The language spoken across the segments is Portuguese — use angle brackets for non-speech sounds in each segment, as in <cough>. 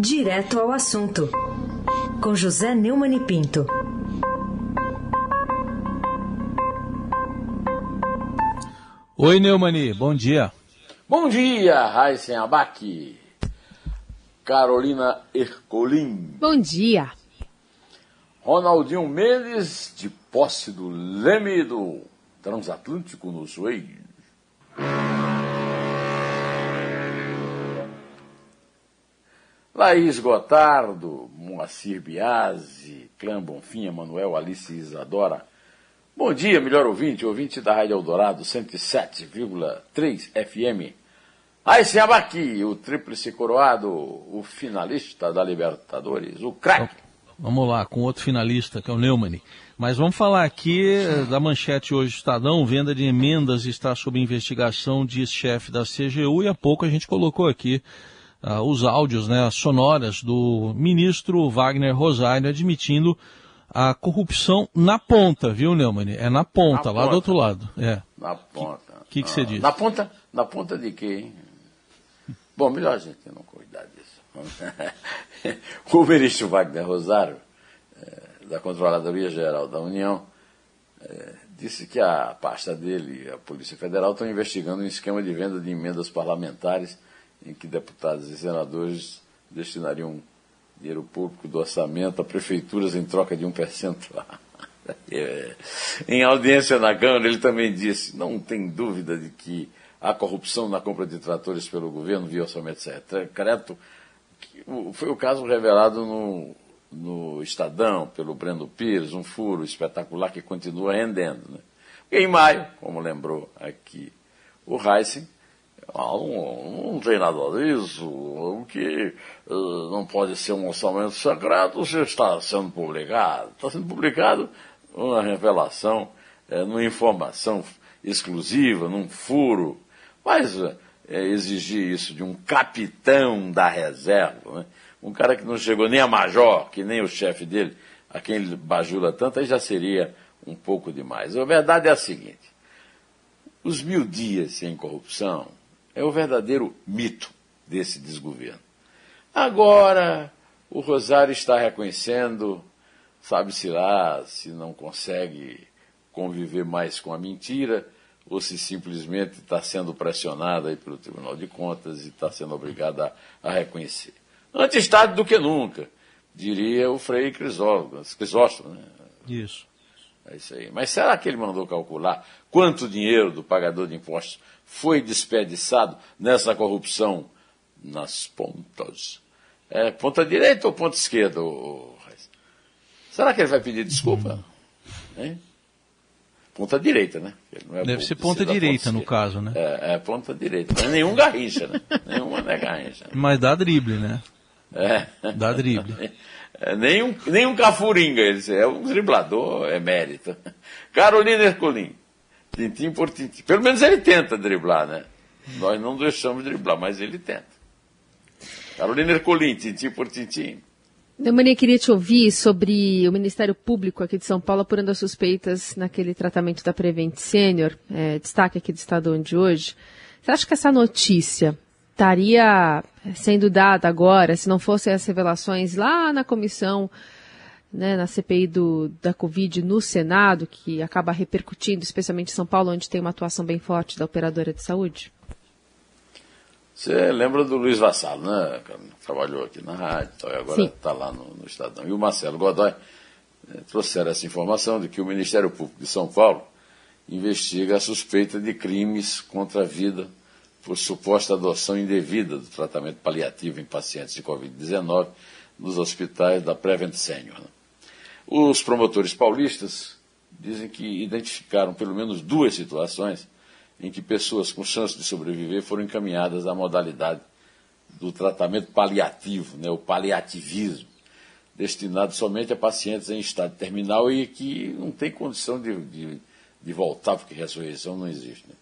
Direto ao assunto, com José Neumann e Pinto. Oi, Neumani, bom dia. Bom dia, Raíssen Abac. Carolina Ercolim. Bom dia. Ronaldinho Mendes, de posse do Leme do Transatlântico no Suez. Laís Gotardo, Moacir Biasi, Clã Bonfim, Emanuel, Alice Isadora. Bom dia, melhor ouvinte, ouvinte da Rádio Eldorado 107,3 FM. Aí Abaqui, o tríplice coroado, o finalista da Libertadores, o craque. Vamos lá, com outro finalista, que é o Neumann. Mas vamos falar aqui eh, da manchete hoje do Estadão, venda de emendas está sob investigação, diz chefe da CGU, e há pouco a gente colocou aqui uh, os áudios, né, as sonoras do ministro Wagner Rosário admitindo a corrupção na ponta, viu, Neumann? É na ponta, na lá ponta. do outro lado. É. Na ponta. O que, que, você ah, diz? Na ponta, na ponta de quem? <laughs> Bom, melhor a gente não cuidar disso. <laughs> o ministro Wagner Rosário, é, da Controladoria Geral da União, é, disse que a pasta dele e a Polícia Federal estão investigando um esquema de venda de emendas parlamentares em que deputados e senadores destinariam dinheiro público do orçamento a prefeituras em troca de um percentual. <laughs> É. Em audiência na Câmara, ele também disse: não tem dúvida de que há corrupção na compra de tratores pelo governo via orçamento secreto. Foi o caso revelado no, no Estadão, pelo Breno Pires, um furo espetacular que continua rendendo. Né? em maio, como lembrou aqui o Heisen, ah, não, tem nada disso. O que uh, não pode ser um orçamento secreto já está sendo publicado. Está sendo publicado uma revelação, é, numa informação exclusiva, num furo. Mas é, exigir isso de um capitão da reserva, né? um cara que não chegou nem a major, que nem o chefe dele, a quem ele bajula tanto, aí já seria um pouco demais. A verdade é a seguinte: os mil dias sem corrupção é o verdadeiro mito desse desgoverno. Agora, o Rosário está reconhecendo, sabe-se lá, se não consegue conviver mais com a mentira, ou se simplesmente está sendo pressionado aí pelo Tribunal de Contas e está sendo obrigado a, reconhecer. Antes tarde do que nunca, diria o Frei Crisóstomo. Né? Isso. É isso aí. Mas será que ele mandou calcular quanto dinheiro do pagador de impostos foi desperdiçado nessa corrupção nas pontas? É ponta direita ou ponta esquerda? Será que ele vai pedir desculpa? Hein? Ponta direita, né? É Deve ser ponta direita ponta no caso, né? É, é, ponta direita. Não é nenhum garrincha, né? Nenhuma não é garrincha. Mas dá drible, né? É. Dá drible. <laughs> É, nem, um, nem um cafuringa, ele é um driblador emérito. Carolina Ercolim, tintim por tintim. Pelo menos ele tenta driblar, né? Nós não deixamos driblar, mas ele tenta. Carolina Ercolim, tintim por tintim. Neumania, queria te ouvir sobre o Ministério Público aqui de São Paulo apurando as suspeitas naquele tratamento da Prevent Senior, é, destaque aqui do Estadão de hoje. Você acha que essa notícia estaria sendo dada agora, se não fossem as revelações lá na comissão, né, na CPI do, da Covid no Senado, que acaba repercutindo, especialmente em São Paulo, onde tem uma atuação bem forte da operadora de saúde? Você lembra do Luiz Vassalo, né? Trabalhou aqui na rádio e agora está lá no, no, Estadão. E o Marcelo Godoy eh, trouxeram essa informação de que o Ministério Público de São Paulo investiga a suspeita de crimes contra a vida por suposta adoção indevida do tratamento paliativo em pacientes de Covid-19 nos hospitais da Prevent Senior. Né? Os promotores paulistas dizem que identificaram pelo menos duas situações em que pessoas com chance de sobreviver foram encaminhadas à modalidade do tratamento paliativo, né, o paliativismo, destinado somente a pacientes em estado terminal e que não tem condição de, de, de voltar, porque ressurreição não existe. Né?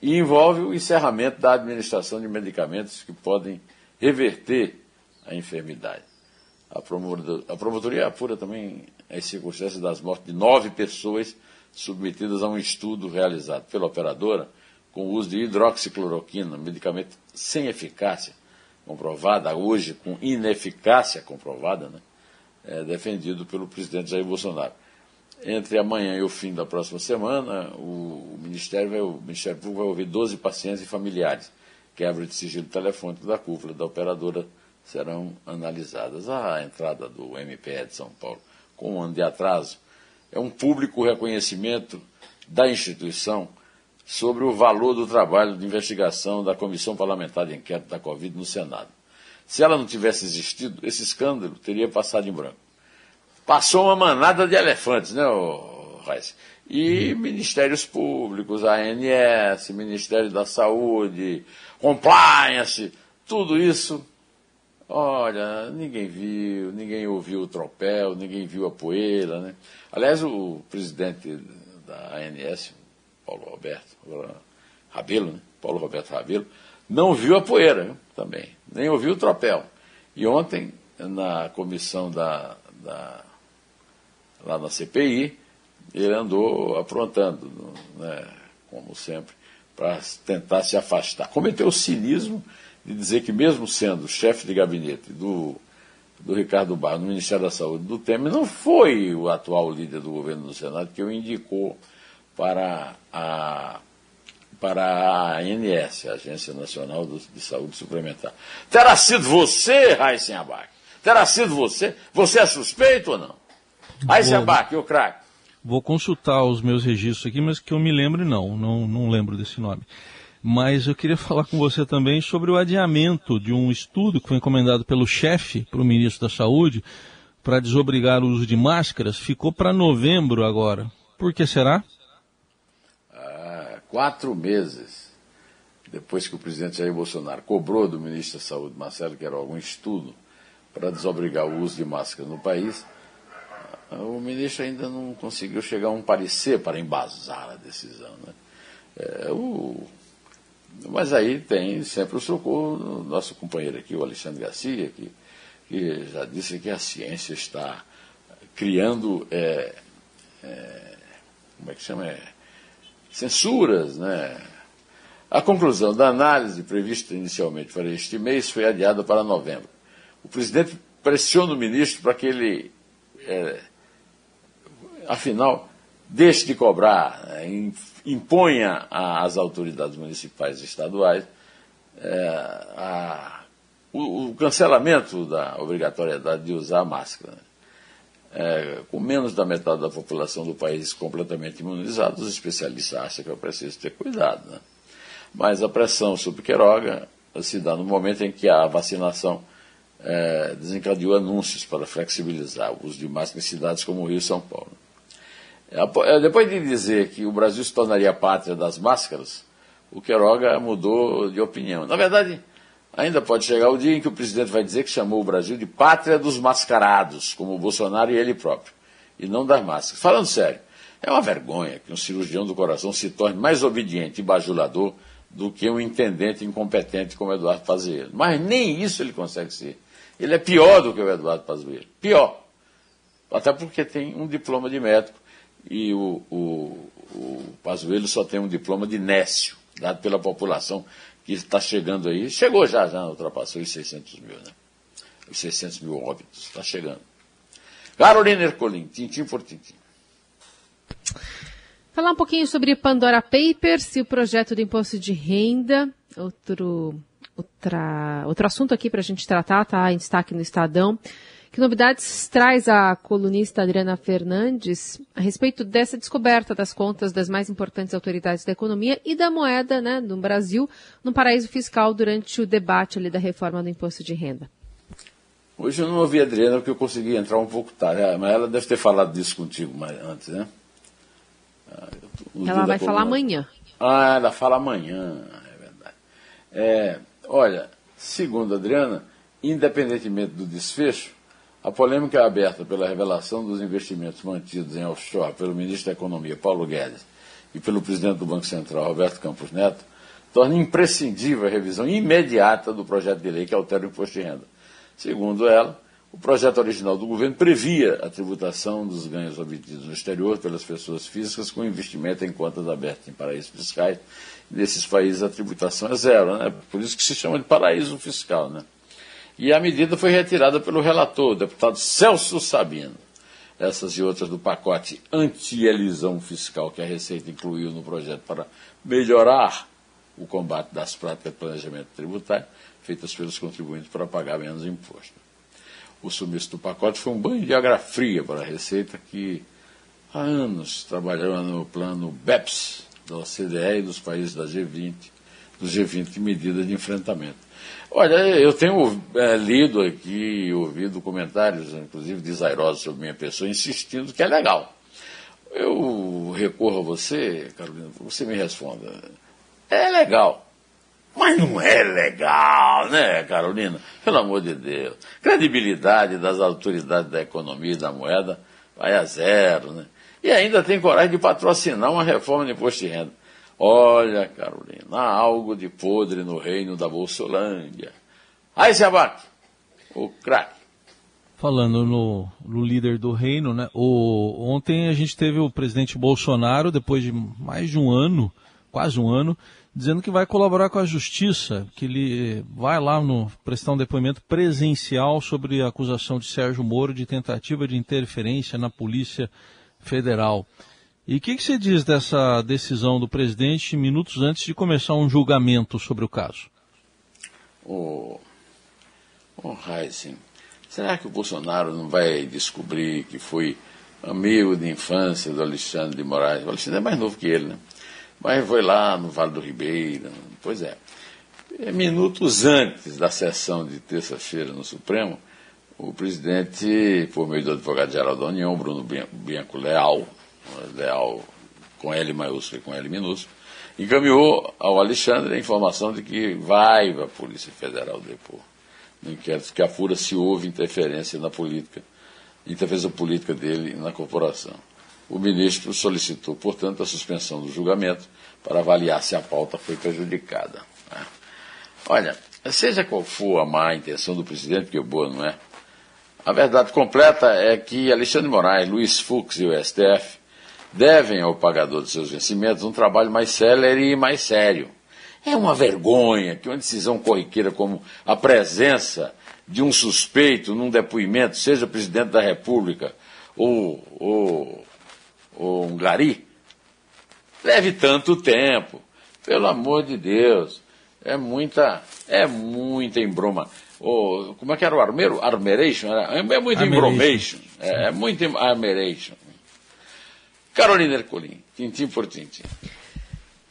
E envolve o encerramento da administração de medicamentos que podem reverter a enfermidade. A, promotoria, apura também as circunstâncias das mortes de nove pessoas submetidas a um estudo realizado pela operadora com o uso de hidroxicloroquina, medicamento sem eficácia comprovada, hoje com ineficácia comprovada, né? é, defendido pelo presidente Jair Bolsonaro. Entre amanhã e o fim da próxima semana, o, Ministério, vai, o Ministério Público vai ouvir 12 pacientes e familiares. Quebra de sigilo telefônico da cúpula da operadora serão analisadas. A entrada do MPE de São Paulo, com um ano de atraso, é um público reconhecimento da instituição sobre o valor do trabalho de investigação da Comissão Parlamentar de Inquérito da Covid no Senado. Se ela não tivesse existido, esse escândalo teria passado em branco. Passou uma manada de elefantes, né, Raíssa? E ministérios públicos, ANS, Ministério da Saúde, compliance, tudo isso, olha, ninguém viu, ninguém ouviu o tropel, ninguém viu a poeira, né? Aliás, o presidente da ANS, Paulo Roberto Rabelo, né? Paulo Roberto Rabelo, não viu a poeira viu? também, nem ouviu o tropel. E ontem, na comissão da, da lá na CPI, ele andou aprontando, né, como sempre, para tentar se afastar. Cometeu o cinismo de dizer que, mesmo sendo chefe de gabinete do, do Ricardo Barro no Ministério da Saúde do Temer, não foi o atual líder do governo do Senado que o indicou para a, para a ANS, a Agência Nacional de Saúde Suplementar. Terá sido você, Raíssen Abac? Terá sido você? Você é suspeito ou não? Raíssen Abac, o craque. Vou consultar os meus registros aqui, mas que eu me lembre não, não, não lembro desse nome. Mas eu queria <laughs> falar com você também sobre o adiamento de um estudo que foi encomendado pelo chefe para o ministro da Saúde para desobrigar o uso de máscaras. Ficou para novembro agora. Por que será? quatro meses depois que o presidente Jair Bolsonaro cobrou do ministro da Saúde, Marcelo Queiroga, um estudo para desobrigar o uso de máscara no país, o ministro ainda não conseguiu chegar a um parecer para embasar a decisão. Né? É, o... Mas aí tem sempre o socorro do nosso companheiro aqui, o Alexandre Garcia, que, que já disse que a ciência está criando. É, é, como é que chama? É, censuras. Né? A conclusão da análise prevista inicialmente para este mês foi adiada para novembro. O presidente pressiona o ministro para que ele, é, afinal, deixe de cobrar, né? imponha às autoridades municipais e estaduais é, a, o, o, cancelamento da obrigatoriedade de usar máscara. Né? é, com menos da metade da população do país completamente imunizada, os especialistas acham que é preciso ter cuidado. Né? Mas a pressão sobre Queiroga se dá no momento em que a vacinação é, desencadeou anúncios para flexibilizar o uso de máscara em cidades como o Rio e São Paulo. É, depois de dizer que o Brasil se tornaria a pátria das máscaras, o Queiroga mudou de opinião. Na verdade, Ainda pode chegar o dia em que o presidente vai dizer que chamou o Brasil de pátria dos mascarados, como o Bolsonaro e ele próprio, e não das máscaras. Falando sério, é uma vergonha que um cirurgião do coração se torne mais obediente e bajulador do que um intendente incompetente como Eduardo Pazuello. Mas nem isso ele consegue ser. Ele é pior do que o Eduardo Pazuello. Pior. Até porque tem um diploma de médico e o, o, o Pazuello só tem um diploma de nécio, dado pela população que está chegando aí, chegou já, já ultrapassou os 600 mil, né? Os 600 mil óbitos, está chegando. Carolina Ercolim, tintim por tintim. Falar um pouquinho sobre Pandora Papers e o projeto do imposto de renda. Outro, outra, outro assunto aqui para a gente tratar, tá em destaque no Estadão. Que novidades traz a colunista Adriana Fernandes a respeito dessa descoberta das contas das mais importantes autoridades da economia e da moeda né, no Brasil no paraíso fiscal durante o debate ali da reforma do imposto de renda? Hoje eu não ouvi a Adriana porque eu consegui entrar um pouco tarde, ah, mas ela deve ter falado disso contigo antes, né? Ah, ela vai falar amanhã. Ah, ela fala amanhã, é verdade. É, olha, segundo a Adriana, independentemente do desfecho, a polêmica é aberta pela revelação dos investimentos mantidos em offshore pelo ministro da Economia, Paulo Guedes, e pelo presidente do Banco Central, Roberto Campos Neto, torna imprescindível a revisão imediata do projeto de lei que altera o imposto de renda. Segundo ela, O projeto original do governo previa a tributação dos ganhos obtidos no exterior pelas pessoas físicas com investimento em contas abertas em paraísos fiscais. Nesses países a tributação é zero, né? por isso que se chama de paraíso fiscal. Né? E a medida foi retirada pelo relator, o deputado Celso Sabino. Essas e outras do pacote anti-elisão fiscal que a Receita incluiu no projeto para melhorar o combate das práticas de planejamento tributário feitas pelos contribuintes para pagar menos imposto o sumiço do pacote foi um banho de água fria para a Receita, que há anos trabalhou no plano BEPS da OCDE e dos países da G20, dos G20 em medidas de enfrentamento. Olha, eu tenho é, lido aqui ouvido comentários, inclusive desairosos sobre minha pessoa, insistindo que é legal. Eu recorro a você, Carolina, você me responda. É legal. Mas não é legal, né, Carolina? Pelo amor de Deus. Credibilidade das autoridades da economia e da moeda vai a zero, né? E ainda tem coragem de patrocinar uma reforma de imposto de renda. Olha, Carolina, há algo de podre no reino da Bolsolândia. Aí se abate, o craque. Falando no, no, líder do reino, né? O, ontem a gente teve o presidente Bolsonaro, depois de mais de um ano, quase um ano, dizendo que vai colaborar com a justiça, que ele vai lá no prestar um depoimento presencial sobre a acusação de Sérgio Moro de tentativa de interferência na Polícia Federal. E o que, que, você diz dessa decisão do presidente minutos antes de começar um julgamento sobre o caso? O, o Heisen, será que o Bolsonaro não vai descobrir que foi amigo de infância do Alexandre de Moraes? O Alexandre é mais novo que ele, né? Mas foi lá no Vale do Ribeira, pois é. é minutos antes da sessão de terça-feira no Supremo, o presidente, por meio do advogado-geral da União, Bruno Bianco Leal, Leal com L maiúsculo e com L minúsculo, encaminhou ao Alexandre a informação de que vai a Polícia Federal depor no inquérito que apura se houve interferência na política, interferência política dele na corporação. O ministro solicitou, portanto, a suspensão do julgamento para avaliar se a pauta foi prejudicada. Olha, seja qual for a má intenção do presidente, porque boa não é, a verdade completa é que Alexandre Moraes, Luiz Fux e o STF devem ao pagador de seus vencimentos um trabalho mais célere e mais sério. É uma vergonha que uma decisão corriqueira como a presença de um suspeito num depoimento, seja presidente da República ou, ou ou um gari, leve tanto tempo. Pelo amor de Deus. É muita, é muita embroma. Oh, como é que era o armeiro? Armeration? É, é muito embromation. É, é muito armeration. Carolina Ercolim, tintim por tintim.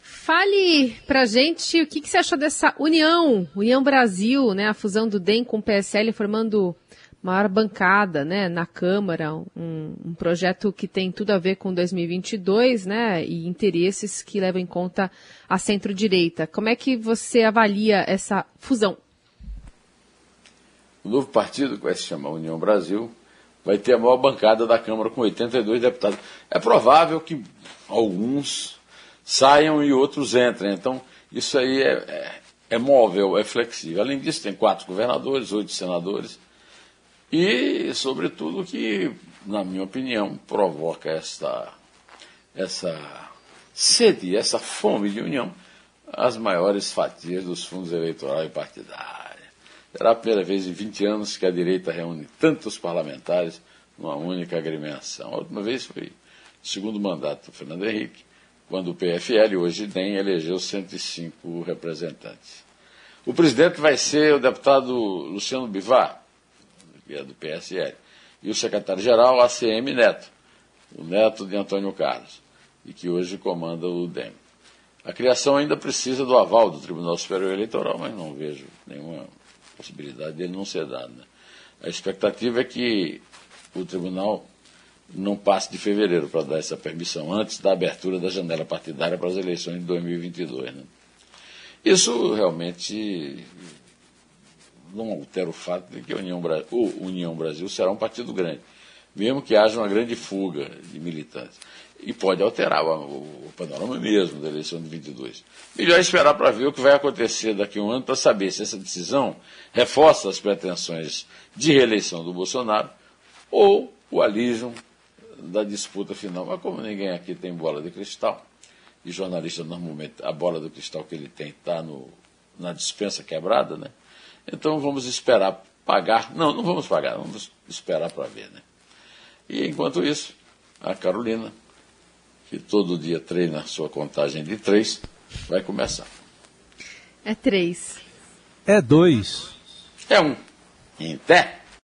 Fale pra gente o que, que, você achou dessa união, União Brasil, né, a fusão do DEM com o PSL formando maior bancada né, na Câmara, um, um, projeto que tem tudo a ver com 2022 né, e interesses que levam em conta a centro-direita. Como é que você avalia essa fusão? O novo partido, que vai se chamar União Brasil, vai ter a maior bancada da Câmara com 82 deputados. É provável que alguns saiam e outros entrem. Então, isso aí é, é, é móvel, é flexível. Além disso, tem quatro governadores, oito senadores e, sobretudo, que, na minha opinião, provoca essa, essa sede, essa fome de união, as maiores fatias dos fundos eleitorais e partidários. Será a primeira vez em 20 anos que a direita reúne tantos parlamentares numa única agremiação. A última vez foi o segundo mandato do Fernando Henrique, quando o PFL, hoje DEM, elegeu 105 representantes. O presidente vai ser o deputado Luciano Bivar, que é do PSL, e o secretário-geral, ACM Neto, o neto de Antônio Carlos, e que hoje comanda o DEM. A criação ainda precisa do aval do Tribunal Superior Eleitoral, mas não vejo nenhuma possibilidade dele não ser dado. Né? A expectativa é que o tribunal não passe de fevereiro para dar essa permissão, antes da abertura da janela partidária para as eleições de 2022. Né? Isso realmente não altera o fato de que a União, o União Brasil será um partido grande. Mesmo que haja uma grande fuga de militantes. E pode alterar o, o panorama mesmo da eleição de 22. Melhor esperar para ver o que vai acontecer daqui a um ano para saber se essa decisão reforça as pretensões de reeleição do Bolsonaro ou o alívio da disputa final. Mas como ninguém aqui tem bola de cristal, e jornalista normalmente a bola do cristal que ele tem está na dispensa quebrada, né? Então vamos esperar pagar. Não, não vamos pagar, vamos esperar para ver, né? E enquanto isso, a Carolina, que todo dia treina sua contagem de três, vai começar. É três. É dois. É um. Em pé.